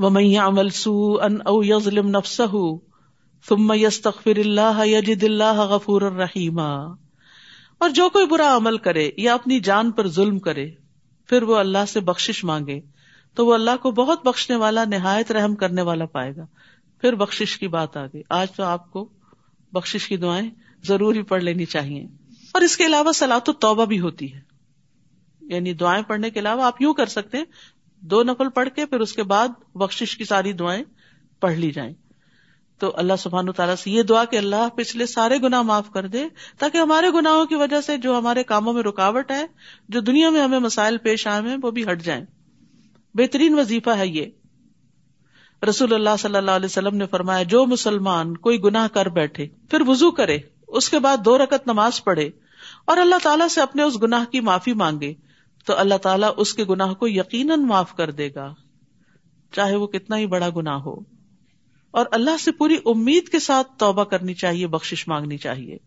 ومن يعمل سوءا او يظلم نفسه ثم يستغفر الله يجد الله غفورا رحيما۔ اور جو کوئی برا عمل کرے یا اپنی جان پر ظلم کرے، پھر وہ اللہ سے بخشش مانگے، تو وہ اللہ کو بہت بخشنے والا، نہایت رحم کرنے والا پائے گا۔ پھر بخشش کی بات آ گئی آج تو آپ کو بخشش کی دعائیں ضروری پڑھ لینی چاہیے۔ اور اس کے علاوہ سلاۃ و توبہ بھی ہوتی ہے۔ یعنی دعائیں پڑھنے کے علاوہ آپ یوں کر سکتے ہیں دو نفل پڑھ کے پھر اس کے بعد بخش کی ساری دعائیں پڑھ لی جائیں۔ تو اللہ سبحان و تعالیٰ سے یہ دعا کہ اللہ پچھلے سارے گنا معاف کر دے تاکہ ہمارے گناہوں کی وجہ سے جو ہمارے کاموں میں رکاوٹ ہے، جو دنیا میں ہمیں مسائل پیش آئے ہیں، وہ بھی ہٹ جائیں۔ بہترین وظیفہ ہے یہ۔ رسول اللہ صلی اللہ علیہ وسلم نے فرمایا، جو مسلمان کوئی گناہ کر بیٹھے، پھر وزو کرے، اس کے بعد دو رکت نماز پڑھے اور اللہ تعالیٰ سے اپنے اس گناہ کی معافی مانگے۔ تو اللہ تعالیٰ اس کے گناہ کو یقیناً معاف کر دے گا، چاہے وہ کتنا ہی بڑا گنا ہو۔ اور اللہ سے پوری امید کے ساتھ توبہ کرنی چاہیے بخش مانگنی چاہیے۔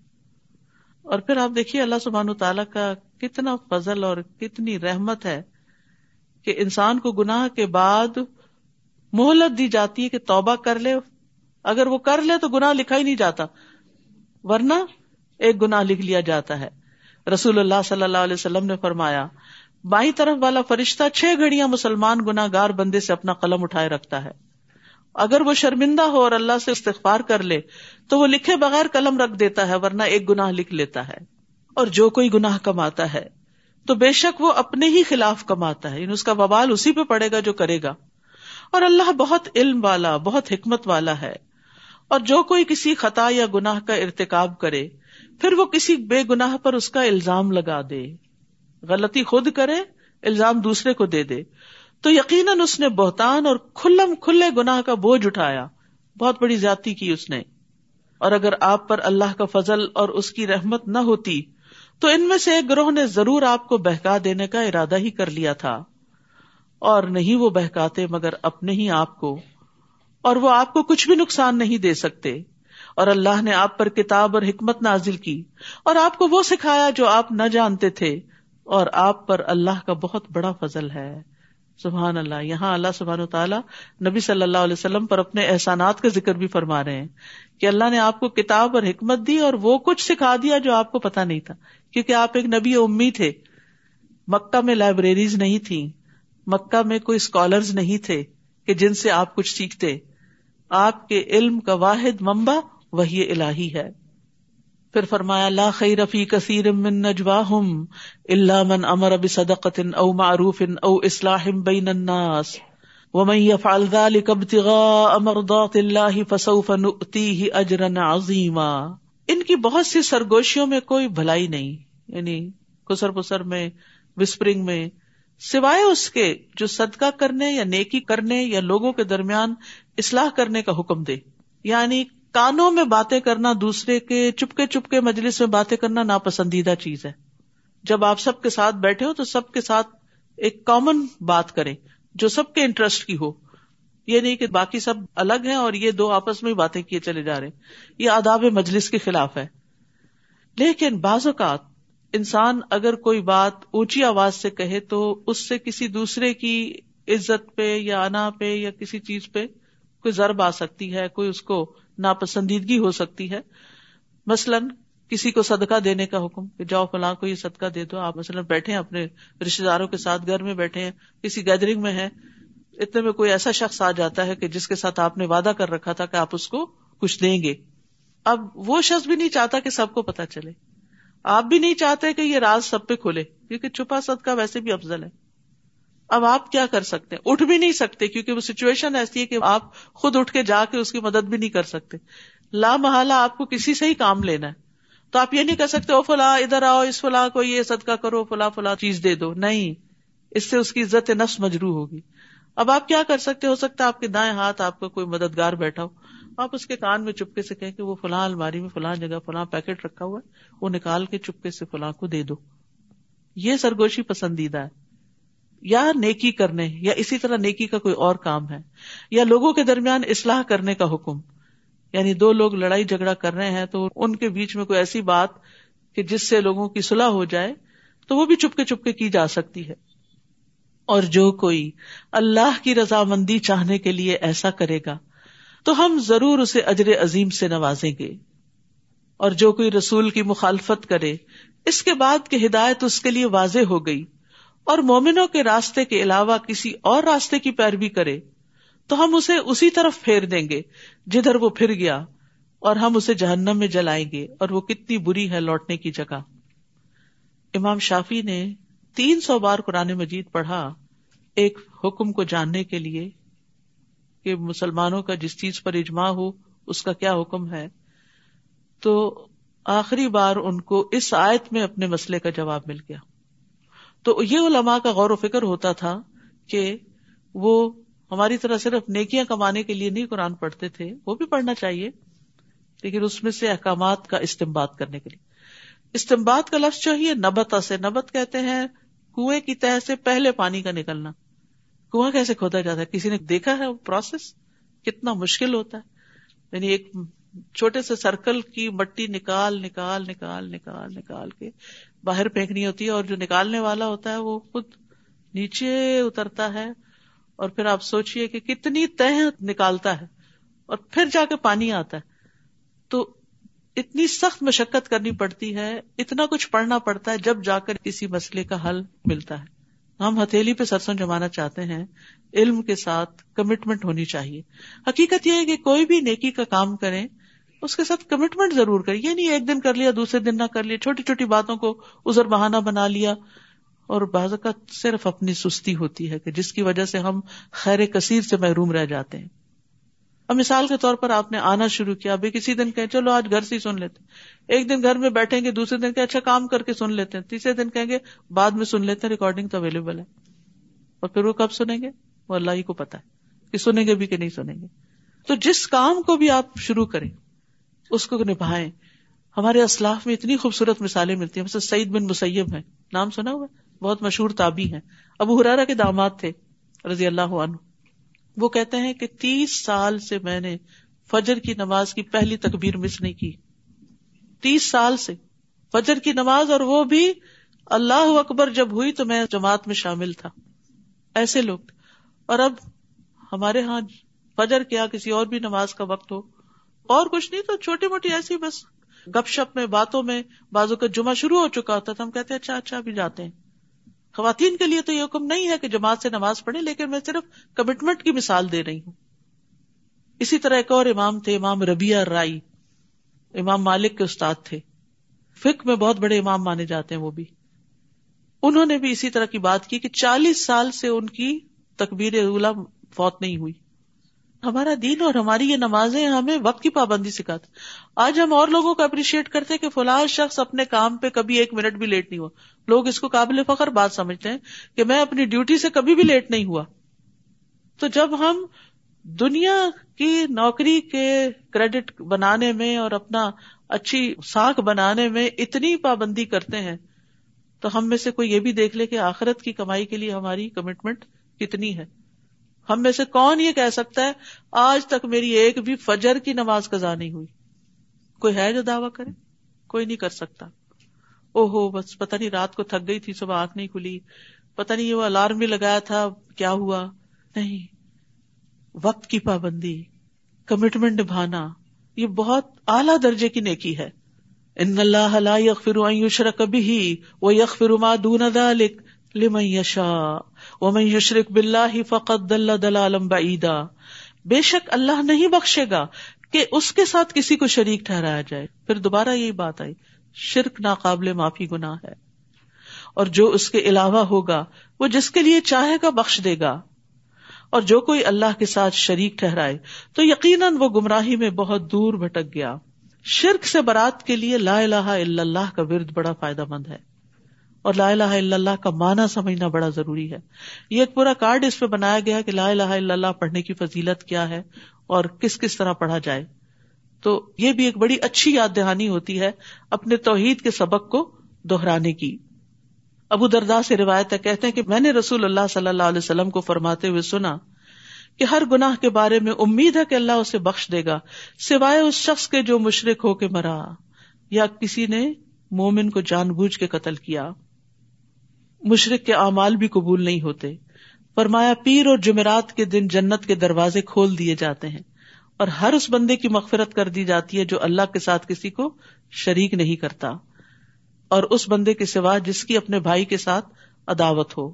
اور پھر آپ دیکھیے، اللہ سبحان تعالیٰ کا کتنا فضل اور کتنی رحمت ہے کہ انسان کو گناہ کے بعد مہلت دی جاتی ہے کہ توبہ کر لے۔ اگر وہ کر لے تو گناہ لکھا ہی نہیں جاتا، ورنہ ایک گناہ لکھ لیا جاتا ہے۔ رسول اللہ صلی اللہ علیہ وسلم نے فرمایا بائیں طرف والا فرشتہ چھ گھڑیاں مسلمان گنا گار بندے سے اپنا قلم اٹھائے رکھتا ہے۔ اگر وہ شرمندہ ہو اور اللہ سے استغفار کر لے، تو وہ لکھے بغیر قلم رکھ دیتا ہے، ورنہ ایک گناہ لکھ لیتا ہے۔ اور جو کوئی گناہ کماتا ہے، تو بے شک وہ اپنے ہی خلاف کماتا ہے۔ یعنی اس کا بوال اسی پہ پڑے گا جو کرے گا۔ اور اللہ بہت علم والا، بہت حکمت والا ہے۔ اور جو کوئی کسی خطا یا گناہ کا ارتکاب کرے، پھر وہ کسی بے گناہ پر اس کا الزام لگا دے۔ غلطی خود کرے، الزام دوسرے کو دے دے۔ تو یقیناً اس نے بہتان اور کھلم کھلے گناہ کا بوجھ اٹھایا۔ بہت بڑی زیادتی کی اس نے۔ اور اگر آپ پر اللہ کا فضل اور اس کی رحمت نہ ہوتی، تو ان میں سے ایک گروہ نے ضرور آپ کو بہکا دینے کا ارادہ ہی کر لیا تھا۔ اور نہیں وہ بہکاتے مگر اپنے ہی آپ کو۔ اور وہ آپ کو کچھ بھی نقصان نہیں دے سکتے۔ اور اللہ نے آپ پر کتاب اور حکمت نازل کی۔ اور آپ کو وہ سکھایا جو آپ نہ جانتے تھے۔ اور آپ پر اللہ کا بہت بڑا فضل ہے۔ سبحان اللہ، یہاں اللہ سبحان و تعالیٰ نبی صلی اللہ علیہ وسلم پر اپنے احسانات کا ذکر بھی فرما رہے ہیں کہ اللہ نے آپ کو کتاب اور حکمت دی اور وہ کچھ سکھا دیا جو آپ کو پتا نہیں تھا۔ کیونکہ آپ ایک نبی امی تھے۔ مکہ میں لائبریریز نہیں تھی مکہ میں کوئی اسکالرز نہیں تھے کہ جن سے آپ کچھ سیکھتے۔ آپ کے علم کا واحد ممبا وہی الہی ہے۔ پھر فرمایا، لا خیر فی کثیر من نجواہم الا من امر بصدقۃ او معروف او اصلاح بین الناس. ومن يفعل ذلك ابتغاء مرضات الله فسوف نؤتيه اجرا عظیما. ان کی بہت سی سرگوشیوں میں کوئی بھلائی نہیں. یعنی کسر پسر میں، وسپرنگ میں، سوائے اس کے جو صدقہ کرنے یا نیکی کرنے یا لوگوں کے درمیان اصلاح کرنے کا حکم دے. یعنی کانوں میں باتیں کرنا دوسرے کے چپکے چپکے مجلس میں باتیں کرنا ناپسندیدہ چیز ہے۔ جب آپ سب کے ساتھ بیٹھے ہو تو سب کے ساتھ ایک کامن بات کریں جو سب کے انٹرسٹ کی ہو۔ یہ نہیں کہ باقی سب الگ ہیں اور یہ دو آپس میں باتیں کیے چلے جا رہے یہ آداب مجلس کے خلاف ہے۔ لیکن بعض اوقات انسان اگر کوئی بات اونچی آواز سے کہے تو اس سے کسی دوسرے کی عزت پہ یا انا پہ یا کسی چیز پہ کوئی ضرب آ سکتی ہے، کوئی اس کو ناپسندیدگی ہو سکتی ہے۔ مثلاً کسی کو صدقہ دینے کا حکم کہ جاؤ فلاں کو یہ صدقہ دے دو، آپ مثلاً بیٹھے اپنے رشتے داروں کے ساتھ گھر میں بیٹھے ہیں، کسی گیدرنگ میں ہے اتنے میں کوئی ایسا شخص آ جاتا ہے کہ جس کے ساتھ آپ نے وعدہ کر رکھا تھا کہ آپ اس کو کچھ دیں گے۔ اب وہ شخص بھی نہیں چاہتا کہ سب کو پتا چلے۔ آپ بھی نہیں چاہتے کہ یہ راز سب پہ کھلے، کیونکہ چھپا صدقہ ویسے بھی افضل ہے۔ اب آپ کیا کر سکتے ہیں؟ اٹھ بھی نہیں سکتے، کیونکہ وہ سچویشن ایسی ہے کہ آپ خود اٹھ کے جا کے اس کی مدد بھی نہیں کر سکتے۔ لا محالہ، آپ کو کسی سے ہی کام لینا ہے۔ تو آپ یہ نہیں کر سکتے، او فلاں، ادھر آؤ، اس فلاں کو یہ صدقہ کرو، فلاں فلاں چیز دے دو۔ نہیں، اس سے اس کی عزت نفس مجرو ہوگی۔ اب آپ کیا کر سکتے، ہو سکتا ہے آپ کے دائیں ہاتھ آپ کا کوئی مددگار بیٹھا ہو۔ آپ اس کے کان میں چپکے سے کہیں کہ وہ فلاں الماری میں، فلاں جگہ، فلاں پیکٹ رکھا ہوا ہے، وہ نکال کے چپکے سے فلاں کو دے دو۔ یہ سرگوشی پسندیدہ ہے۔ یا نیکی کرنے، یا اسی طرح نیکی کا کوئی اور کام ہے، یا لوگوں کے درمیان اصلاح کرنے کا حکم۔ یعنی دو لوگ لڑائی جھگڑا کر رہے ہیں تو ان کے بیچ میں کوئی ایسی بات کہ جس سے لوگوں کی صلاح ہو جائے تو وہ بھی چپکے چپکے کی جا سکتی ہے۔ اور جو کوئی اللہ کی رضامندی چاہنے کے لیے ایسا کرے گا تو ہم ضرور اسے اجر عظیم سے نوازیں گے۔ اور جو کوئی رسول کی مخالفت کرے، اس کے بعد کی ہدایت اس کے لیے واضح ہو گئی اور مومنوں کے راستے کے علاوہ کسی اور راستے کی پیروی کرے، تو ہم اسے اسی طرف پھیر دیں گے، جدھر وہ پھر گیا، اور ہم اسے جہنم میں جلائیں گے، اور وہ کتنی بری ہے لوٹنے کی جگہ۔ امام شافی نے تین سو بار قرآن مجید پڑھا ایک حکم کو جاننے کے لیے کہ مسلمانوں کا جس چیز پر اجماع ہو، اس کا کیا حکم ہے۔ تو آخری بار ان کو اس آیت میں اپنے مسئلے کا جواب مل گیا۔ تو یہ علماء کا غور و فکر ہوتا تھا کہ وہ ہماری طرح صرف نیکیاں کمانے کے لیے نہیں قرآن پڑھتے تھے، وہ بھی پڑھنا چاہیے، لیکن اس میں سے احکامات کا استعمال کرنے کے لیے۔ استعمال کا لفظ چاہیے، نبت سے نبت کہتے ہیں، کنویں کی تہ سے پہلے پانی کا نکلنا۔ کنواں کیسے کھودا جاتا ہے؟ کسی نے دیکھا ہے وہ پروسیس کتنا مشکل ہوتا ہے۔ یعنی ایک چھوٹے سے سرکل کی مٹی نکال نکال نکال نکال نکال کے باہر پھینکنی ہوتی ہے اور جو نکالنے والا ہوتا ہے وہ خود نیچے اترتا ہے اور پھر آپ سوچیے کہ کتنی تہ نکالتا ہے اور پھر جا کے پانی آتا ہے۔ تو اتنی سخت مشقت کرنی پڑتی ہے، اتنا کچھ پڑھنا پڑتا ہے جب جا کر کسی مسئلے کا حل ملتا ہے۔ ہم ہتھیلی پہ سرسوں جمانا چاہتے ہیں، علم کے ساتھ کمٹمنٹ ہونی چاہیے۔ حقیقت یہ ہے کہ کوئی بھی نیکی کا کام کرے اس کے ساتھ کمٹمنٹ ضرور کرے یہ نہیں ایک دن کر لیا، دوسرے دن نہ کر لیا۔ چھوٹی چھوٹی باتوں کو ازر بہانا بنا لیا۔ اور بعض کا صرف اپنی سستی ہوتی ہے کہ جس کی وجہ سے ہم خیر کثیر سے محروم رہ جاتے ہیں۔ اب مثال کے طور پر آپ نے آنا شروع کیا، ابھی کسی دن کہیں، چلو آج گھر سے ہی سن لیتے ایک دن گھر میں بیٹھیں گے، دوسرے دن کہ اچھا کام کر کے سن لیتے ہیں۔ تیسرے دن کہیں گے، بعد میں سن لیتے ہیں ریکارڈنگ تو اویلیبل ہے۔ اور پھر وہ کب سنیں گے؟ وہ اللہ ہی کو پتا ہے کہ سنیں گے بھی کہ نہیں سنیں گے۔ تو جس کام کو بھی آپ شروع کریں اس کو نبھائیں۔ ہمارے اسلاف میں اتنی خوبصورت مثالیں ملتی ہیں۔ سعید بن مسیب ہے نام سنا ہوا بہت مشہور تابی ہیں۔ ابو ہرارا کے داماد تھے رضی اللہ عنہ۔ وہ کہتے ہیں کہ تیس سال سے میں نے فجر کی نماز کی پہلی تکبیر مس نہیں کی۔ تیس سال سے فجر کی نماز اور وہ بھی اللہ اکبر جب ہوئی تو میں جماعت میں شامل تھا۔ ایسے لوگ۔ اور اب ہمارے ہاں فجر کیا کسی اور بھی نماز کا وقت ہو؟ اور کچھ نہیں تو چھوٹی موٹی ایسی بس گپ شپ میں، باتوں میں، بازو کا جمعہ شروع ہو چکا ہوتا تھا۔ ہم کہتے ہیں اچھا اچھا بھی جاتے ہیں۔ خواتین کے لیے تو یہ حکم نہیں ہے کہ جماعت سے نماز پڑھے لیکن میں صرف کمٹمنٹ کی مثال دے رہی ہوں۔ اسی طرح ایک اور امام تھے، امام ربیہ رائی۔ امام مالک کے استاد تھے۔ فک میں بہت بڑے امام مانے جاتے ہیں وہ بھی۔ انہوں نے بھی اسی طرح کی بات کی کہ چالیس سال سے ان کی تکبیر اولا فوت نہیں ہوئی۔ ہمارا دین اور ہماری یہ نمازیں ہمیں وقت کی پابندی سکھاتے آج ہم اور لوگوں کو اپریشیٹ کرتے کہ فلاں شخص اپنے کام پہ کبھی ایک منٹ بھی لیٹ نہیں ہوا۔ لوگ اس کو قابل فخر بات سمجھتے ہیں کہ میں اپنی ڈیوٹی سے کبھی بھی لیٹ نہیں ہوا۔ تو جب ہم دنیا کی نوکری کے کریڈٹ بنانے میں اور اپنا اچھی ساکھ بنانے میں اتنی پابندی کرتے ہیں، تو ہم میں سے کوئی یہ بھی دیکھ لے کہ آخرت کی کمائی کے لیے ہماری کمٹمنٹ کتنی ہے۔ ہم میں سے کون یہ کہہ سکتا ہے آج تک میری ایک بھی فجر کی نماز کزا نہیں ہوئی؟ کوئی ہے جو دعوی کرے؟ کوئی نہیں کر سکتا۔ او ہو بس پتہ نہیں رات کو تھک گئی تھی، صبح آنکھ نہیں کھلی۔ پتہ نہیں وہ الارم بھی لگایا تھا، کیا ہوا؟ نہیں۔ وقت کی پابندی، کمٹمنٹ نبھانا، یہ بہت اعلی درجے کی نیکی ہے۔ ان اللہ لا یغفر ان یشرک به و یغفر ما دون ذلك لمن یشا ومن یشرک باللہ فقد دل دلالا بعیدا بے شک اللہ نہیں بخشے گا کہ اس کے ساتھ کسی کو شریک ٹھہرایا جائے۔ پھر دوبارہ یہی بات آئی، شرک ناقابل معافی گناہ ہے۔ اور جو اس کے علاوہ ہوگا، وہ جس کے لیے چاہے گا بخش دے گا۔ اور جو کوئی اللہ کے ساتھ شریک ٹھہرائے، تو یقیناً وہ گمراہی میں بہت دور بھٹک گیا۔ شرک سے برات کے لیے لا الہ الا اللہ کا ورد بڑا فائدہ مند ہے۔ اور لا الہ الا اللہ کا معنی سمجھنا بڑا ضروری ہے۔ یہ ایک پورا کارڈ اس پہ بنایا گیا کہ لا الہ الا اللہ پڑھنے کی فضیلت کیا ہے اور کس کس طرح پڑھا جائے۔ تو یہ بھی ایک بڑی اچھی یاد دہانی ہوتی ہے اپنے توحید کے سبق کو دہرانے کی۔ ابو دردا سے روایت ہے، کہتے ہیں کہ میں نے رسول اللہ صلی اللہ علیہ وسلم کو فرماتے ہوئے سنا کہ ہر گناہ کے بارے میں امید ہے کہ اللہ اسے بخش دے گا، سوائے اس شخص کے جو مشرق ہو کے مرا یا کسی نے مومن کو جان بوجھ کے قتل کیا۔ مشرق کے اعمال بھی قبول نہیں ہوتے۔ فرمایا، پیر اور جمعرات کے دن جنت کے دروازے کھول دیے جاتے ہیں اور ہر اس بندے کی مغفرت کر دی جاتی ہے جو اللہ کے ساتھ کسی کو شریک نہیں کرتا اور اس بندے کے سوا جس کی اپنے بھائی کے ساتھ عداوت ہو۔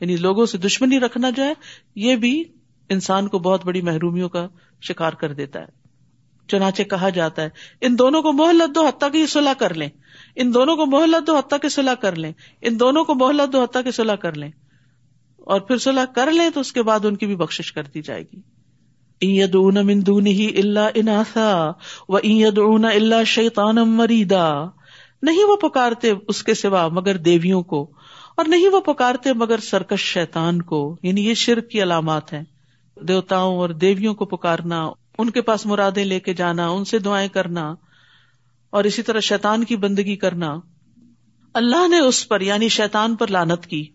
یعنی لوگوں سے دشمنی رکھنا جو ہے یہ بھی انسان کو بہت بڑی محرومیوں کا شکار کر دیتا ہے۔ چنانچہ کہا جاتا ہے۔ ان دونوں کو محلت دو حتیٰ کی صلاح کر لیں۔ ان دونوں کو محلت دو حتیٰ کے صلاح کر لیں۔ ان دونوں کو محلت دو حتیٰ کے صلاح کر لیں۔ اور پھر صلاح کر لیں تو اس کے بعد ان کی بھی بخش کر دی جائے گی۔ اللہ اناسا و اللہ شیطان مریدا۔ نہیں وہ پکارتے اس کے سوا مگر دیویوں کو۔ اور نہیں وہ پکارتے مگر سرکش شیطان کو۔ یعنی یہ شرک کی علامات ہیں۔ دیوتاؤں اور دیویوں کو پکارنا ان کے پاس مرادیں لے کے جانا، ان سے دعائیں کرنا اور اسی طرح شیطان کی بندگی کرنا۔ اللہ نے اس پر یعنی شیطان پر لانت کی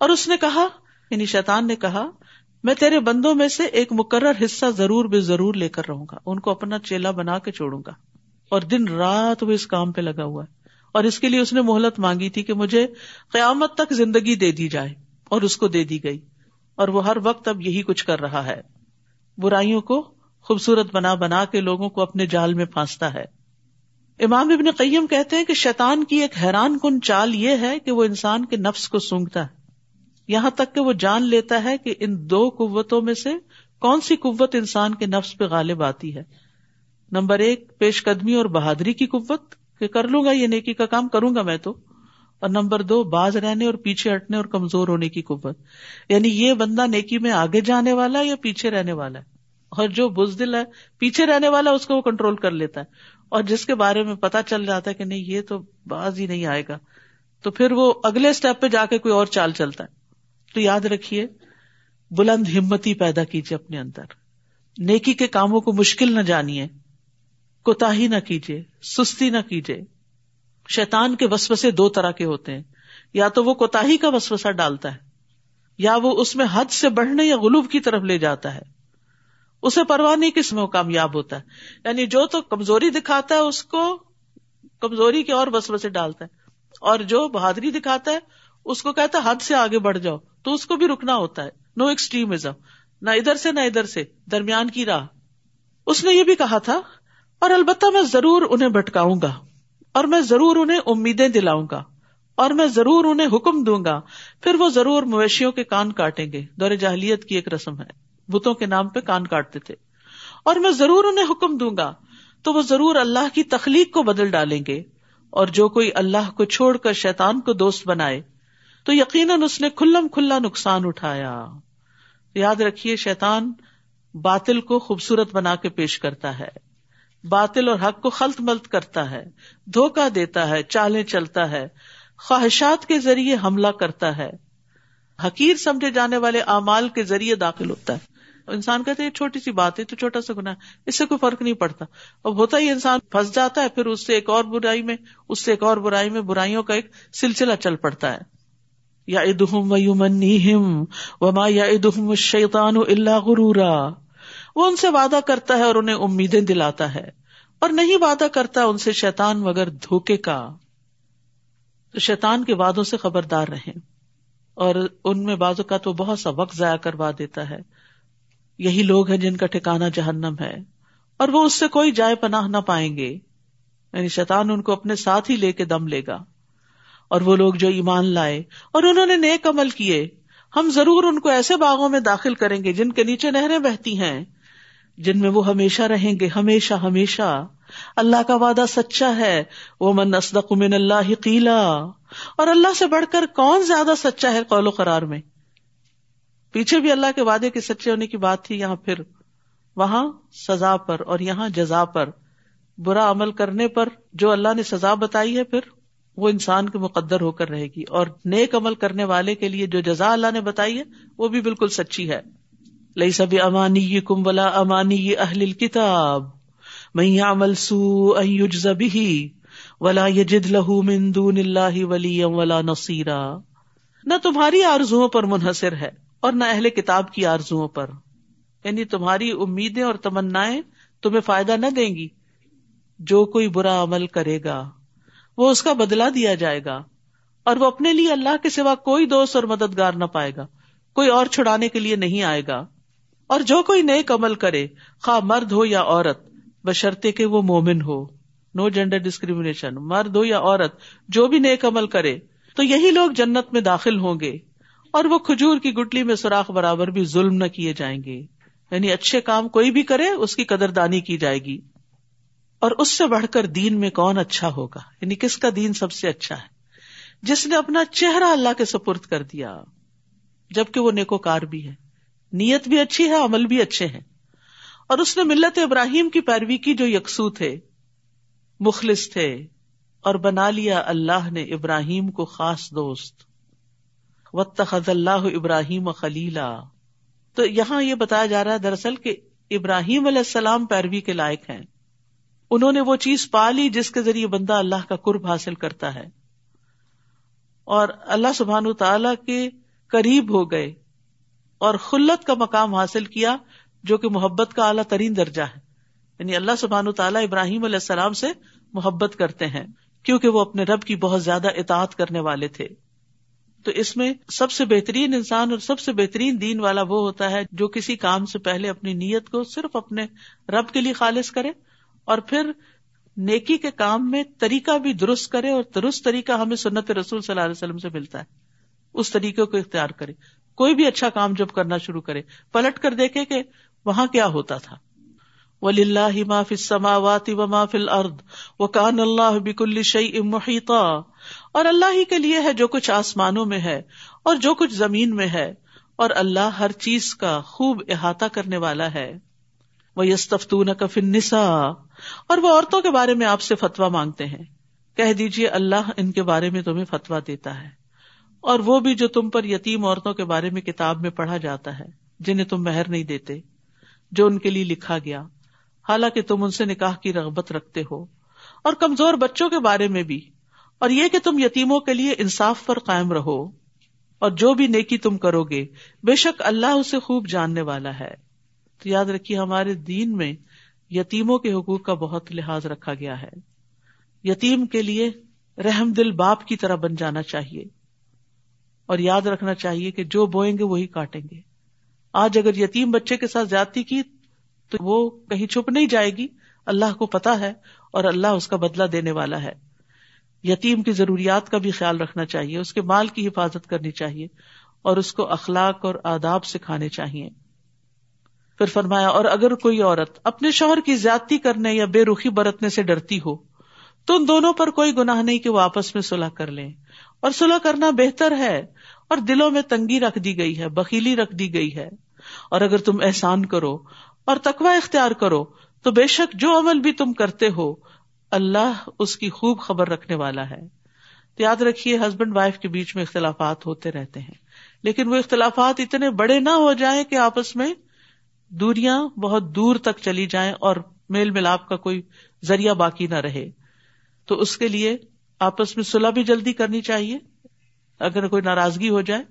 اور اس نے کہا یعنی شیطان نے کہا، میں تیرے بندوں میں سے ایک مقرر حصہ ضرور بے ضرور لے کر رہوں گا۔ ان کو اپنا چیلا بنا کے چھوڑوں گا۔ اور دن رات وہ اس کام پہ لگا ہوا ہے۔ اور اس کے لیے اس نے مہلت مانگی تھی کہ مجھے قیامت تک زندگی دے دی جائے اور اس کو دے دی گئی۔ اور وہ ہر وقت اب یہی کچھ کر رہا ہے۔ برائیوں کو خوبصورت بنا بنا کے لوگوں کو اپنے جال میں پھانستا ہے۔ امام ابن قیم کہتے ہیں کہ شیطان کی ایک حیران کن چال یہ ہے کہ وہ انسان کے نفس کو سونگتا ہے۔ یہاں تک کہ وہ جان لیتا ہے کہ ان دو قوتوں میں سے کون سی قوت انسان کے نفس پہ غالب آتی ہے۔ نمبر ایک، پیش قدمی اور بہادری کی قوت، کہ کر لوں گا یہ نیکی کا کام، کروں گا میں تو۔ اور نمبر دو، باز رہنے اور پیچھے ہٹنے اور کمزور ہونے کی قوت۔ یعنی یہ بندہ نیکی میں آگے جانے والا یا پیچھے رہنے والا ہے؟ اور جو بزدل ہے، پیچھے رہنے والا اس کو وہ کنٹرول کر لیتا ہے۔ اور جس کے بارے میں پتا چل جاتا ہے کہ نہیں، یہ تو باز ہی نہیں آئے گا۔ تو پھر وہ اگلے اسٹیپ پہ جا کے کوئی اور چال چلتا ہے۔ تو یاد رکھیے، بلند ہمتی پیدا کیجیے اپنے اندر۔ نیکی کے کاموں کو مشکل نہ جانیے کوتا نہ کیجیے، سستی نہ کیجیے۔ شیتان کے وسوسے دو طرح کے ہوتے ہیں۔ یا تو وہ کوتا کا وسوسا ڈالتا ہے، یا وہ اس میں حد سے بڑھنے یا غلوب کی طرف لے جاتا ہے۔ اسے پرواہ نہیں کس میں وہ کامیاب ہوتا ہے۔ یعنی جو تو کمزوری دکھاتا ہے، اس کو کمزوری کے اور وسوسے ڈالتا ہے۔ اور جو بہادری دکھاتا ہے، اس کو کہتا ہے، حد سے آگے بڑھ جاؤ۔ تو اس کو بھی رکنا ہوتا ہے۔ نو ایکسٹریمزم نہ ادھر سے، نہ ادھر سے۔ درمیان کی راہ۔ اس نے یہ بھی کہا تھا، اور البتہ میں ضرور انہیں بھٹکاؤں گا۔ اور میں ضرور انہیں امیدیں دلاؤں گا۔ اور میں ضرور انہیں حکم دوں گا۔ پھر وہ ضرور مویشیوں کے کان کاٹیں گے۔ دور جاہلیت کی ایک رسم ہے۔ بتوں کے نام پہ کان کاٹتے تھے۔ اور میں ضرور انہیں حکم دوں گا، تو وہ ضرور اللہ کی تخلیق کو بدل ڈالیں گے۔ اور جو کوئی اللہ کو چھوڑ کر شیطان کو دوست بنائے، تو یقیناً اس نے کھلم کھلا نقصان اٹھایا۔ یاد رکھیے شیتان باطل کو خوبصورت بنا کے پیش کرتا ہے۔ باطل اور حق کو خلط ملت کرتا ہے دھوکا دیتا ہے، چالیں چلتا ہے، خواہشات کے ذریعے حملہ کرتا ہے۔ حقیر سمجھے جانے والے اعمال کے ذریعے داخل ہوتا ہے۔ انسان کہتے ہیں چھوٹی سی بات ہے تو چھوٹا سا گنا اس سے کوئی فرق نہیں پڑتا۔ اب ہوتا ہی انسان پھنس جاتا ہے، پھر اس سے ایک اور برائی میں، اس سے ایک اور برائی میں برائیوں کا ایک سلسلہ چل پڑتا ہے۔ یا ادہم و ما یا ادہم شیتان اللہ غرورا۔ وہ ان سے وعدہ کرتا ہے اور انہیں امیدیں دلاتا ہے۔ اور نہیں وعدہ کرتا ان سے شیتان مگر دھوکے کا۔ تو شیتان کے وعدوں سے خبردار رہے اور ان میں بازو کا تو بہت سا وقت ضائع کروا دیتا ہے۔ یہی لوگ ہیں جن کا ٹھکانا جہنم ہے اور وہ اس سے کوئی جائے پناہ نہ پائیں گے۔ یعنی شیطان ان کو اپنے ساتھ ہی لے کے دم لے گا۔ اور وہ لوگ جو ایمان لائے اور انہوں نے نیک عمل کیے، ہم ضرور ان کو ایسے باغوں میں داخل کریں گے جن کے نیچے نہریں بہتی ہیں، جن میں وہ ہمیشہ رہیں گے، ہمیشہ ہمیشہ۔ اللہ کا وعدہ سچا ہے وہ من اسدق من اللہ قیلا اور اللہ سے بڑھ کر کون زیادہ سچا ہے قول و قرار میں؟ پیچھے بھی اللہ کے وعدے کے سچے ہونے کی بات تھی، یہاں پھر وہاں سزا پر اور یہاں جزا پر، برا عمل کرنے پر جو اللہ نے سزا بتائی ہے، پھر وہ انسان کے مقدر ہو کر رہے گی۔ اور نیک عمل کرنے والے کے لیے جو جزا اللہ نے بتائی ہے، وہ بھی بالکل سچی ہے۔ لئی سب امانی کم ولا امانی اہل کتاب میں عمل سو بھی ولا یجد لہو من دون اللہ ولی ولا نصیرا نہ تمہاری آرزو پر منحصر ہے۔ اور نہ اہل کتاب کی آرزو پر۔ یعنی تمہاری امیدیں اور تمنائیں تمہیں فائدہ نہ دیں گی۔ جو کوئی برا عمل کرے گا، وہ اس کا بدلا دیا جائے گا۔ اور وہ اپنے لیے اللہ کے سوا کوئی دوست اور مددگار نہ پائے گا۔ کوئی اور چھڑانے کے لیے نہیں آئے گا۔ اور جو کوئی نیک عمل کرے، خواہ مرد ہو یا عورت بشرتے کہ وہ مومن ہو۔ نو جینڈر ڈسکریمنیشن مرد ہو یا عورت، جو بھی نیک عمل کرے، تو یہی لوگ جنت میں داخل ہوں گے۔ اور وہ کھجور کی گٹلی میں سوراخ برابر بھی ظلم نہ کیے جائیں گے۔ یعنی اچھے کام کوئی بھی کرے، اس کی قدر دانی کی جائے گی۔ اور اس سے بڑھ کر دین میں کون اچھا ہوگا؟ یعنی کس کا دین سب سے اچھا ہے؟ جس نے اپنا چہرہ اللہ کے سپرد کر دیا، جبکہ وہ نیکو کار بھی ہے۔ نیت بھی اچھی ہے، عمل بھی اچھے ہیں۔ اور اس نے ملت ابراہیم کی پیروی کی جو یکسو تھے مخلص تھے۔ اور بنا لیا اللہ نے ابراہیم کو خاص دوست۔ وط اللہ ابراہیم خلیلا تو یہاں یہ بتایا جا رہا ہے دراصل کہ ابراہیم علیہ السلام پیروی کے لائق ہیں۔ انہوں نے وہ چیز پا لی جس کے ذریعے بندہ اللہ کا قرب حاصل کرتا ہے۔ اور اللہ سبحان تعالی کے قریب ہو گئے اور خلت کا مقام حاصل کیا جو کہ محبت کا اعلیٰ ترین درجہ ہے۔ یعنی اللہ سبحان تعالیٰ ابراہیم علیہ السلام سے محبت کرتے ہیں کیونکہ وہ اپنے رب کی بہت زیادہ اطاعت کرنے والے تھے۔ تو اس میں سب سے بہترین انسان اور سب سے بہترین دین والا وہ ہوتا ہے جو کسی کام سے پہلے اپنی نیت کو صرف اپنے رب کے لیے خالص کرے اور پھر نیکی کے کام میں طریقہ بھی درست کرے اور درست طریقہ ہمیں سنت رسول صلی اللہ علیہ وسلم سے ملتا ہے۔ اس طریقے کو اختیار کرے۔ کوئی بھی اچھا کام جب کرنا شروع کرے، پلٹ کر دیکھے کہ وہاں کیا ہوتا تھا۔ ولی اللہ ما فی السماوات و ما فی الارض وکان اللہ بکل شیء محیطا اور اللہ ہی کے لیے ہے جو کچھ آسمانوں میں ہے اور جو کچھ زمین میں ہے، اور اللہ ہر چیز کا خوب احاطہ کرنے والا ہے۔ وہ یستفتون کا فنسا اور وہ عورتوں کے بارے میں آپ سے فتوا مانگتے ہیں۔ کہہ دیجیے اللہ ان کے بارے میں تمہیں فتوا دیتا ہے۔ اور وہ بھی جو تم پر یتیم عورتوں کے بارے میں کتاب میں پڑھا جاتا ہے، جنہیں تم مہر نہیں دیتے، جو ان کے لیے لکھا گیا۔ حالانکہ تم ان سے نکاح کی رغبت رکھتے ہو۔ اور کمزور بچوں کے بارے میں بھی۔ اور یہ کہ تم یتیموں کے لیے انصاف پر قائم رہو اور جو بھی نیکی تم کرو گے، بے شک اللہ اسے خوب جاننے والا ہے۔ تو یاد رکھیے، ہمارے دین میں یتیموں کے حقوق کا بہت لحاظ رکھا گیا ہے۔ یتیم کے لیے رحم دل باپ کی طرح بن جانا چاہیے۔ اور یاد رکھنا چاہیے کہ جو بوئیں گے وہی کاٹیں گے۔ آج اگر یتیم بچے کے ساتھ زیادتی کی تو وہ کہیں چھپ نہیں جائے گی۔ اللہ کو پتا ہے اور اللہ اس کا بدلہ دینے والا ہے۔ یتیم کی ضروریات کا بھی خیال رکھنا چاہیے، اس کے مال کی حفاظت کرنی چاہیے اور اس کو اخلاق اور آداب سکھانے چاہیے۔ پھر فرمایا، اور اگر کوئی عورت اپنے شوہر کی زیادتی کرنے یا بے رخی برتنے سے ڈرتی ہو، تو ان دونوں پر کوئی گناہ نہیں کہ وہ آپس میں صلاح کر لیں۔ اور صلاح کرنا بہتر ہے، اور دلوں میں تنگی رکھ دی گئی ہے بکیلی رکھ دی گئی ہے۔ اور اگر تم احسان کرو اور تقوی اختیار کرو، تو بے شک جو عمل بھی تم کرتے ہو اللہ اس کی خوب خبر رکھنے والا ہے۔ تو یاد رکھیے، ہسبینڈ وائف کے بیچ میں اختلافات ہوتے رہتے ہیں۔ لیکن وہ اختلافات اتنے بڑے نہ ہو جائیں کہ آپس میں دوریاں بہت دور تک چلی جائیں اور میل ملاپ کا کوئی ذریعہ باقی نہ رہے۔ تو اس کے لیے آپس میں صلاح بھی جلدی کرنی چاہیے، اگر کوئی ناراضگی ہو جائے۔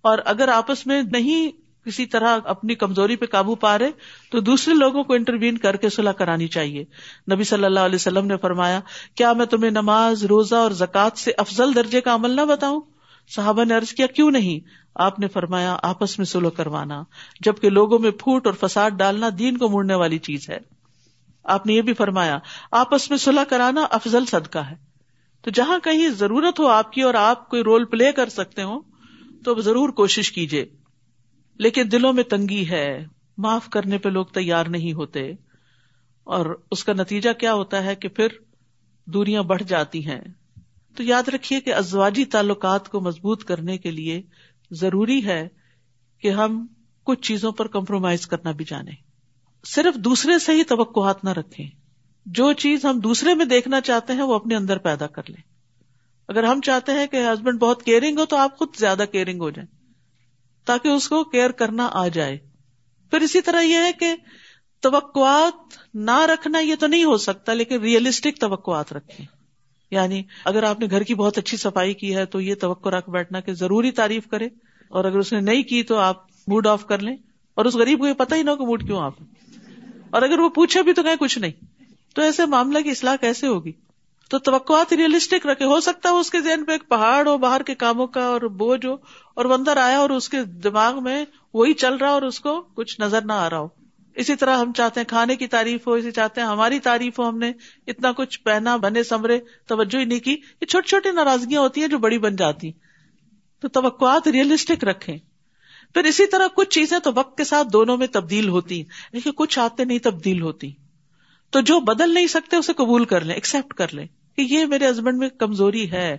اور اگر آپس میں نہیں کسی طرح اپنی کمزوری پہ قابو پا رہے تو دوسرے لوگوں کو انٹروین کر کے صلاح کرانی چاہیے۔ نبی صلی اللہ علیہ وسلم نے فرمایا، کیا میں تمہیں نماز، روزہ اور زکوٰۃ سے افضل درجے کا عمل نہ بتاؤں؟ صحابہ نے ارض کیا، کیوں نہیں؟ آپ نے فرمایا، آپس میں سلو کروانا، جبکہ لوگوں میں پھوٹ اور فساد ڈالنا دین کو موڑنے والی چیز ہے۔ آپ نے یہ بھی فرمایا، آپس میں سلح کرانا افضل صدقہ ہے۔ تو جہاں کہیں ضرورت ہو آپ کی اور آپ کوئی رول پلے کر سکتے ہو تو ضرور کوشش کیجیے لیکن دلوں میں تنگی ہے، معاف کرنے پہ لوگ تیار نہیں ہوتے۔ اور اس کا نتیجہ کیا ہوتا ہے کہ پھر دوریاں بڑھ جاتی ہیں۔ تو یاد رکھیے کہ ازواجی تعلقات کو مضبوط کرنے کے لیے ضروری ہے کہ ہم کچھ چیزوں پر کمپرومائز کرنا بھی جانے صرف دوسرے سے ہی توقعات نہ رکھیں۔ جو چیز ہم دوسرے میں دیکھنا چاہتے ہیں وہ اپنے اندر پیدا کر لیں۔ اگر ہم چاہتے ہیں کہ ہسبینڈ بہت کیئرنگ ہو تو آپ خود زیادہ کیئرنگ ہو جائیں۔ تاکہ اس کو کیئر کرنا آ جائے۔ پھر اسی طرح یہ ہے کہ توقعات نہ رکھنا یہ تو نہیں ہو سکتا، لیکن ریئلسٹک توقعات رکھیں۔ یعنی اگر آپ نے گھر کی بہت اچھی صفائی کی ہے تو یہ توقع رکھ بیٹھنا کہ ضروری تعریف کرے، اور اگر اس نے نہیں کی تو آپ موڈ آف کر لیں۔ اور اس غریب کو یہ پتا ہی نہ ہو کہ موڈ کیوں آپ اور اگر وہ پوچھے بھی تو کہ کچھ نہیں۔ تو ایسے معاملہ کی اصلاح کیسے ہوگی؟ تو توقعات ریئلسٹک رکھے۔ ہو سکتا ہے اس کے ذہن پہ ایک پہاڑ ہو باہر کے کاموں کا اور بوجھ ہو اور وہ اندر آیا اور اس کے دماغ میں وہی چل رہا اور اس کو کچھ نظر نہ آ رہا ہو۔ اسی طرح ہم چاہتے ہیں کھانے کی تعریف ہو، اسی چاہتے ہیں ہماری تعریف ہو، ہم نے اتنا کچھ پہنا، بنے سمرے توجہ ہی نہیں کی۔ یہ چھوٹی چھوٹی ناراضگیاں ہوتی ہیں جو بڑی بن جاتی۔ تو توقعات ریئلسٹک رکھیں۔ پھر اسی طرح کچھ چیزیں تو وقت کے ساتھ دونوں میں تبدیل ہوتی لیکن کچھ آتے نہیں تبدیل ہوتی۔ تو جو بدل نہیں سکتے اسے قبول کر لیں ایکسپٹ کر لیں کہ یہ میرے ہسبینڈ میں کمزوری ہے۔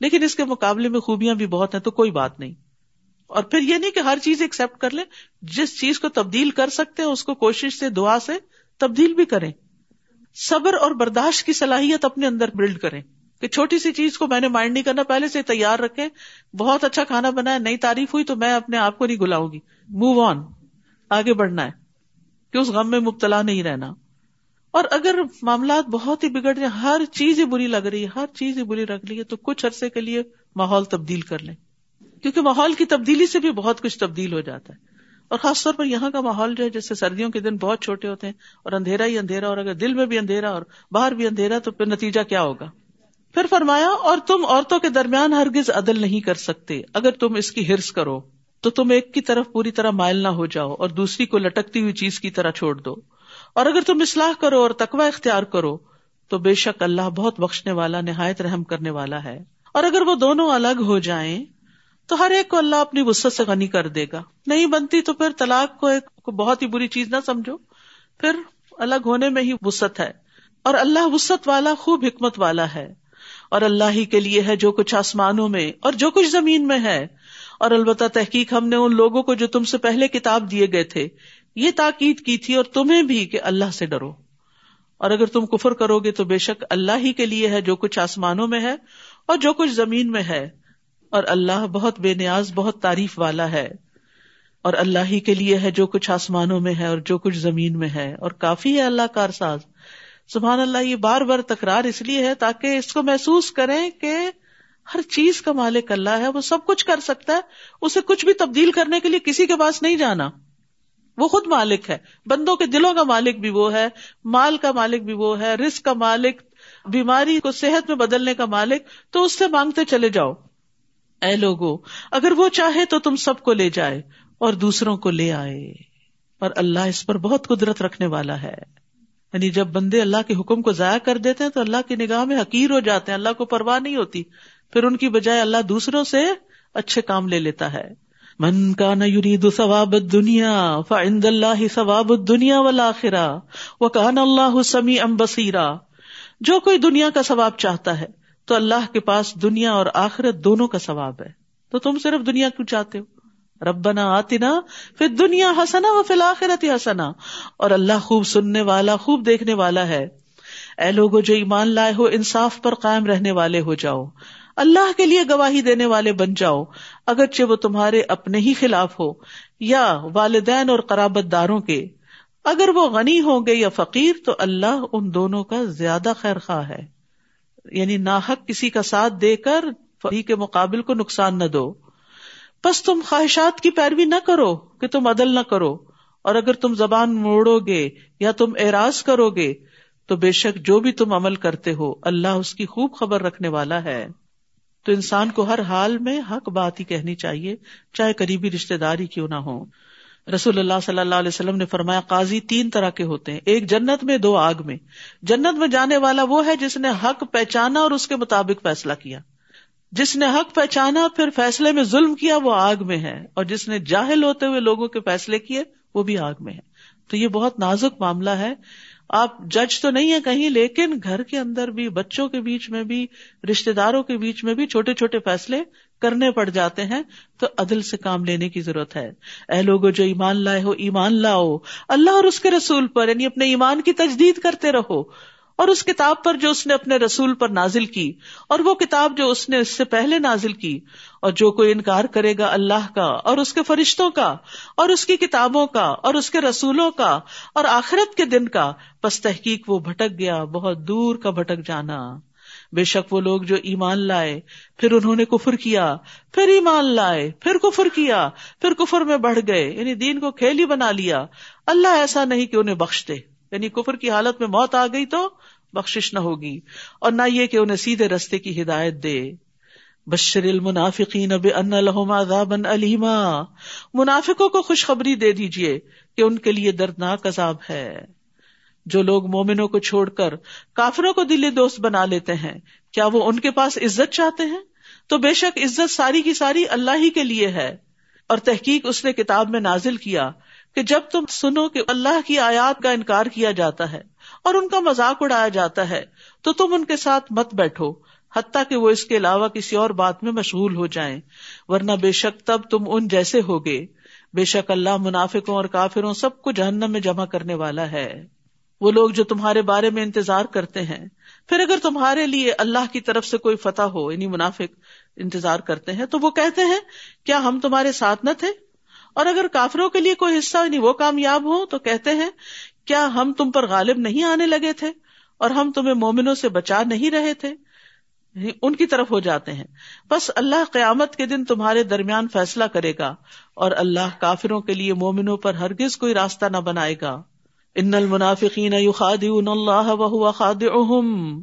لیکن اس کے مقابلے میں خوبیاں بھی بہت ہیں تو کوئی بات نہیں۔ اور پھر یہ نہیں کہ ہر چیز ایکسپٹ کر لیں، جس چیز کو تبدیل کر سکتے ہیں، اس کو کوشش سے، دعا سے تبدیل بھی کریں۔ صبر اور برداشت کی صلاحیت اپنے اندر بلڈ کریں کہ چھوٹی سی چیز کو میں نے مائنڈ نہیں کرنا، پہلے سے تیار رکھے بہت اچھا کھانا بنا ہے نئی تعریف ہوئی تو میں اپنے آپ کو نہیں گلاؤں گی۔ موو آن آگے بڑھنا ہے۔ کہ اس غم میں مبتلا نہیں رہنا۔ اور اگر معاملات بہت ہی بگڑ جائیں ہر چیز ہی بری لگ رہی ہے، ہر چیز ہی بری لگ رہی ہے، تو کچھ عرصے کے لیے ماحول تبدیل کر لیں۔ کیونکہ ماحول کی تبدیلی سے بھی بہت کچھ تبدیل ہو جاتا ہے۔ اور خاص طور پر یہاں کا ماحول جو ہے، جیسے سردیوں کے دن بہت چھوٹے ہوتے ہیں اور اندھیرا ہی اندھیرا، اور اگر دل میں بھی اندھیرا اور باہر بھی اندھیرا، تو پھر نتیجہ کیا ہوگا؟ پھر فرمایا، اور تم عورتوں کے درمیان ہرگز عدل نہیں کر سکتے۔ اگر تم اس کی ہرس کرو، تو تم ایک کی طرف پوری طرح مائل نہ ہو جاؤ اور دوسری کو لٹکتی ہوئی چیز کی طرح چھوڑ دو۔ اور اگر تم اصلاح کرو اور تقوی اختیار کرو، تو بے شک اللہ بہت بخشنے والا، نہایت رحم کرنے والا ہے۔ اور اگر وہ دونوں الگ ہو جائیں، تو ہر ایک کو اللہ اپنی وسط سے غنی کر دے گا۔ نہیں بنتی تو پھر طلاق کو ایک بہت ہی بری چیز نہ سمجھو۔ پھر الگ ہونے میں ہی وسط ہے۔ اور اللہ وسط والا خوب حکمت والا ہے۔ اور اللہ ہی کے لیے ہے جو کچھ آسمانوں میں اور جو کچھ زمین میں ہے۔ اور البتہ تحقیق ہم نے ان لوگوں کو جو تم سے پہلے کتاب دیے گئے تھے۔ یہ تاکید کی تھی اور تمہیں بھی کہ اللہ سے ڈرو۔ اور اگر تم کفر کرو گے تو بے شک اللہ ہی کے لیے ہے جو کچھ آسمانوں میں ہے اور جو کچھ زمین میں ہے۔ اور اللہ بہت بے نیاز، بہت تعریف والا ہے۔ اور اللہ ہی کے لیے ہے جو کچھ آسمانوں میں ہے اور جو کچھ زمین میں ہے۔ اور کافی ہے اللہ کارساز سبحان اللہ، یہ بار بار تکرار اس لیے ہے تاکہ اس کو محسوس کریں کہ ہر چیز کا مالک اللہ ہے۔ وہ سب کچھ کر سکتا ہے۔ اسے کچھ بھی تبدیل کرنے کے لیے کسی کے پاس نہیں جانا۔ وہ خود مالک ہے۔ بندوں کے دلوں کا مالک بھی وہ ہے، مال کا مالک بھی وہ ہے رسک کا مالک، بیماری کو صحت میں بدلنے کا مالک، تو اس سے مانگتے چلے جاؤ۔ اے لوگو، اگر وہ چاہے تو تم سب کو لے جائے اور دوسروں کو لے آئے۔ اور اللہ اس پر بہت قدرت رکھنے والا ہے۔ یعنی جب بندے اللہ کے حکم کو ضائع کر دیتے ہیں تو اللہ کی نگاہ میں حقیر ہو جاتے ہیں، اللہ کو پرواہ نہیں ہوتی۔ پھر ان کی بجائے اللہ دوسروں سے اچھے کام لے لیتا ہے۔ من کا نہ یرید ثواب دنیا فعند اللہ ثواب دنیا والا آخرا وہ اللہ سمی ام بصیرا۔ جو کوئی دنیا کا ثواب چاہتا ہے تو اللہ کے پاس دنیا اور آخرت دونوں کا ثواب ہے۔ تو تم صرف دنیا کیوں چاہتے ہو؟ ربنا آتنا پھر دنیا ہسنا و فی الآخرت ہسنا اور اللہ خوب سننے والا، خوب دیکھنے والا ہے۔ اے لوگو، جو ایمان لائے ہو، انصاف پر قائم رہنے والے ہو جاؤ۔ اللہ کے لیے گواہی دینے والے بن جاؤ، اگرچہ وہ تمہارے اپنے ہی خلاف ہو، یا والدین اور قرابت داروں کے۔ اگر وہ غنی ہوں گے یا فقیر، تو اللہ ان دونوں کا زیادہ خیر خواہ ہے۔ یعنی ناحق کسی کا ساتھ دے کر فری کے مقابل کو نقصان نہ دو۔ بس تم خواہشات کی پیروی نہ کرو کہ تم عدل نہ کرو۔ اور اگر تم زبان موڑو گے یا تم اعراض کرو گے، تو بے شک جو بھی تم عمل کرتے ہو، اللہ اس کی خوب خبر رکھنے والا ہے۔ تو انسان کو ہر حال میں حق بات ہی کہنی چاہیے، چاہے قریبی رشتے داری کیوں نہ ہو۔ رسول اللہ صلی اللہ علیہ وسلم نے فرمایا، قاضی تین طرح کے ہوتے ہیں۔ ایک جنت میں، دو آگ میں۔ جنت میں جانے والا وہ ہے جس نے حق پہچانا اور اس کے مطابق فیصلہ کیا۔ جس نے حق پہچانا، پھر فیصلے میں ظلم کیا، وہ آگ میں ہے۔ اور جس نے جاہل ہوتے ہوئے لوگوں کے فیصلے کیے، وہ بھی آگ میں ہے۔ تو یہ بہت نازک معاملہ ہے۔ آپ جج تو نہیں ہے کہیں، لیکن گھر کے اندر بھی، بچوں کے بیچ میں بھی رشتے داروں کے بیچ میں بھی چھوٹے چھوٹے فیصلے کرنے پڑ جاتے ہیں، تو عدل سے کام لینے کی ضرورت ہے۔ اے لوگوں جو ایمان لائے ہو، ایمان لاؤ۔ اللہ اور اس کے رسول پر یعنی اپنے ایمان کی تجدید کرتے رہو۔ اور اس کتاب پر جو اس نے اپنے رسول پر نازل کی، اور وہ کتاب جو اس نے اس سے پہلے نازل کی، اور جو کوئی انکار کرے گا اللہ کا، اور اس کے فرشتوں کا، اور اس کی کتابوں کا، اور اس کے رسولوں کا، اور آخرت کے دن کا، پس تحقیق وہ بھٹک گیا، بہت دور کا بھٹک جانا۔ بے شک وہ لوگ جو ایمان لائے، پھر انہوں نے کفر کیا، پھر ایمان لائے، پھر کفر کیا، پھر کفر میں بڑھ گئے یعنی دین کو کھیلی بنا لیا۔ اللہ ایسا نہیں کہ انہیں بخش دے۔ یعنی کفر کی حالت میں موت آ گئی تو بخش نہ ہوگی اور نہ یہ کہ انہیں سیدھے رستے کی ہدایت دے۔ بشر المنافقین ان عذابا علیما منافقوں کو خوشخبری دے دیجیے کہ ان کے لیے دردناک عذاب ہے۔ جو لوگ مومنوں کو چھوڑ کر کافروں کو دلی دوست بنا لیتے ہیں، کیا وہ ان کے پاس عزت چاہتے ہیں؟ تو بے شک عزت ساری کی ساری اللہ ہی کے لیے ہے۔ اور تحقیق اس نے کتاب میں نازل کیا کہ جب تم سنو کہ اللہ کی آیات کا انکار کیا جاتا ہے اور ان کا مذاق اڑایا جاتا ہے، تو تم ان کے ساتھ مت بیٹھو، حتیٰ کہ وہ اس کے علاوہ کسی اور بات میں مشغول ہو جائیں۔ ورنہ بے شک تب تم ان جیسے ہوگے۔ بے شک اللہ منافقوں اور کافروں سب کو جہنم میں جمع کرنے والا ہے۔ وہ لوگ جو تمہارے بارے میں انتظار کرتے ہیں۔ پھر اگر تمہارے لیے اللہ کی طرف سے کوئی فتح ہو یعنی منافق انتظار کرتے ہیں، تو وہ کہتے ہیں، کیا ہم تمہارے ساتھ نہ تھے؟ اور اگر کافروں کے لیے کوئی حصہ یعنی وہ کامیاب ہو تو کہتے ہیں، کیا ہم تم پر غالب نہیں آنے لگے تھے؟ اور ہم تمہیں مومنوں سے بچا نہیں رہے تھے؟ ان کی طرف ہو جاتے ہیں۔ بس اللہ قیامت کے دن تمہارے درمیان فیصلہ کرے گا اور اللہ کافروں کے لیے مومنوں پر ہرگز کوئی راستہ نہ بنائے گا۔ ان المنافقین یخادعون اللہ وهو خادعهم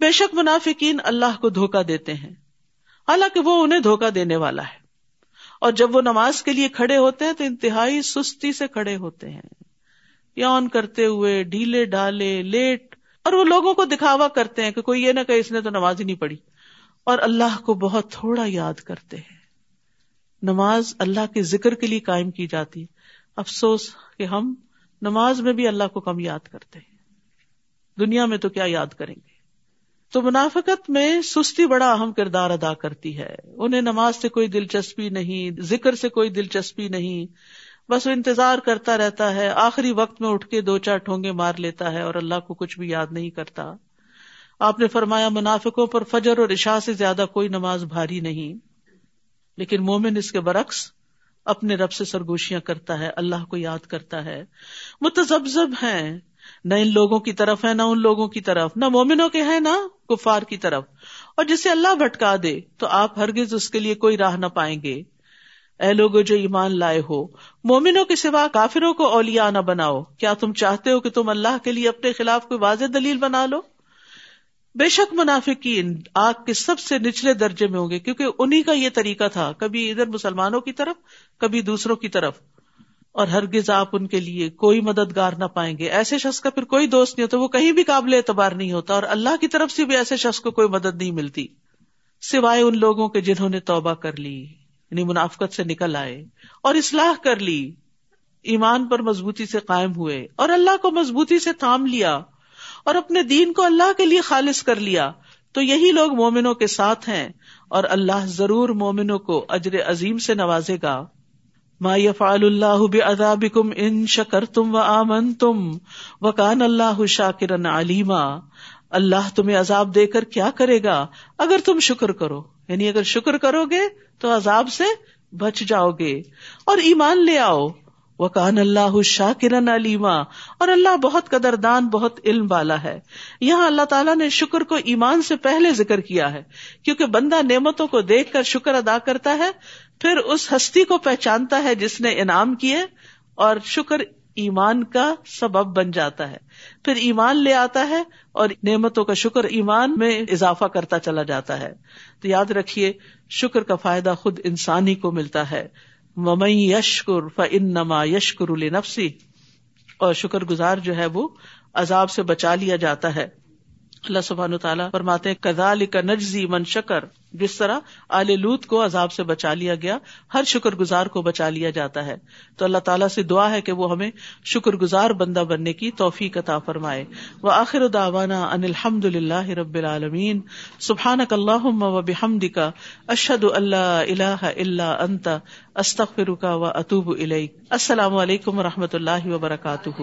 بے شک منافقین اللہ کو دھوکا دیتے ہیں۔ حالانکہ وہ انہیں دھوکا دینے والا ہے۔ اور جب وہ نماز کے لیے کھڑے ہوتے ہیں تو انتہائی سستی سے کھڑے ہوتے ہیں۔ یون کرتے ہوئے، ڈھیلے ڈالے، لیٹ، اور وہ لوگوں کو دکھاوا کرتے ہیں کہ کوئی یہ نہ کہ اس نے تو نماز ہی نہیں پڑھی۔ اور اللہ کو بہت تھوڑا یاد کرتے ہیں۔ نماز اللہ کے ذکر کے لیے قائم کی جاتی۔ افسوس کہ ہم نماز میں بھی اللہ کو کم یاد کرتے ہیں۔ دنیا میں تو کیا یاد کریں گے؟ تو منافقت میں سستی بڑا اہم کردار ادا کرتی ہے۔ انہیں نماز سے کوئی دلچسپی نہیں، ذکر سے کوئی دلچسپی نہیں۔ بس وہ انتظار کرتا رہتا ہے، آخری وقت میں اٹھ کے دو چار ٹھونگے مار لیتا ہے اور اللہ کو کچھ بھی یاد نہیں کرتا۔ آپ نے فرمایا، منافقوں پر فجر اور عشاء سے زیادہ کوئی نماز بھاری نہیں۔ لیکن مومن اس کے برعکس اپنے رب سے سرگوشیاں کرتا ہے، اللہ کو یاد کرتا ہے۔ متزبزب ہیں۔ نہ ان لوگوں کی طرف ہے، نہ ان لوگوں کی طرف۔ نہ مومنوں کے ہیں، نہ کفار کی طرف۔ اور جسے اللہ بھٹکا دے، تو آپ ہرگز اس کے لیے کوئی راہ نہ پائیں گے۔ اے لوگ جو ایمان لائے ہو، مومنوں کے سوا کافروں کو اولیا نہ بناؤ۔ کیا تم چاہتے ہو کہ تم اللہ کے لیے اپنے خلاف کوئی واضح دلیل بنا لو؟ بے شک منافقین آگ کے سب سے نچلے درجے میں ہوں گے، کیونکہ انہیں کا یہ طریقہ تھا، کبھی ادھر مسلمانوں کی طرف، کبھی دوسروں کی طرف۔ اور ہرگز آپ ان کے لیے کوئی مددگار نہ پائیں گے۔ ایسے شخص کا پھر کوئی دوست نہیں ہوتا، وہ کہیں بھی قابل اعتبار نہیں ہوتا، اور اللہ کی طرف سے بھی ایسے شخص کو کوئی مدد نہیں ملتی، سوائے ان لوگوں کے جنہوں نے توبہ کر لی یعنی منافقت سے نکل آئے اور اصلاح کر لی، ایمان پر مضبوطی سے قائم ہوئے اور اللہ کو مضبوطی سے تھام لیا اور اپنے دین کو اللہ کے لیے خالص کر لیا۔ تو یہی لوگ مومنوں کے ساتھ ہیں اور اللہ ضرور مومنوں کو اجر عظیم سے نوازے گا۔ ما يفعل اللہ بعذابكم ان شکرتم وآمنتم وکان اللہ شاکرا علیما اللہ تمہیں عذاب دے کر کیا کرے گا اگر تم شکر کرو یعنی اگر شکر کرو گے تو عذاب سے بچ جاؤ گے اور ایمان لے آؤ وہ کان اللہ شاہ کرن علیما، اور اللہ بہت قدر دان بہت علم والا ہے۔ یہاں اللہ تعالیٰ نے شکر کو ایمان سے پہلے ذکر کیا ہے، کیونکہ بندہ نعمتوں کو دیکھ کر شکر ادا کرتا ہے، پھر اس ہستی کو پہچانتا ہے جس نے انعام کیے، اور شکر ایمان کا سبب بن جاتا ہے۔ پھر ایمان لے آتا ہے، اور نعمتوں کا شکر ایمان میں اضافہ کرتا چلا جاتا ہے۔ تو یاد رکھیے، شکر کا فائدہ خود انسان ہی کو ملتا ہے۔ ممئی یشکر فن نما یشکر نفسی اور شکر گزار جو ہے وہ عذاب سے بچا لیا جاتا ہے۔ اللہ سبحان تعالیٰ فرماتے کزال کا نجزی من شکر جس طرح آل لوت کو عذاب سے بچا لیا گیا، ہر شکر گزار کو بچا لیا جاتا ہے۔ تو اللہ تعالیٰ سے دعا ہے کہ وہ ہمیں شکر گزار بندہ بننے کی توفیق عطا فرمائے۔ وہ آخر داوانا ان الحمد للہ رب العالمین۔ سبحان اللہ و بحمد کا اشد اللہ اللہ اللہ انت استخر کا و اطوب السلام علیکم و رحمۃ اللہ وبرکاتہ۔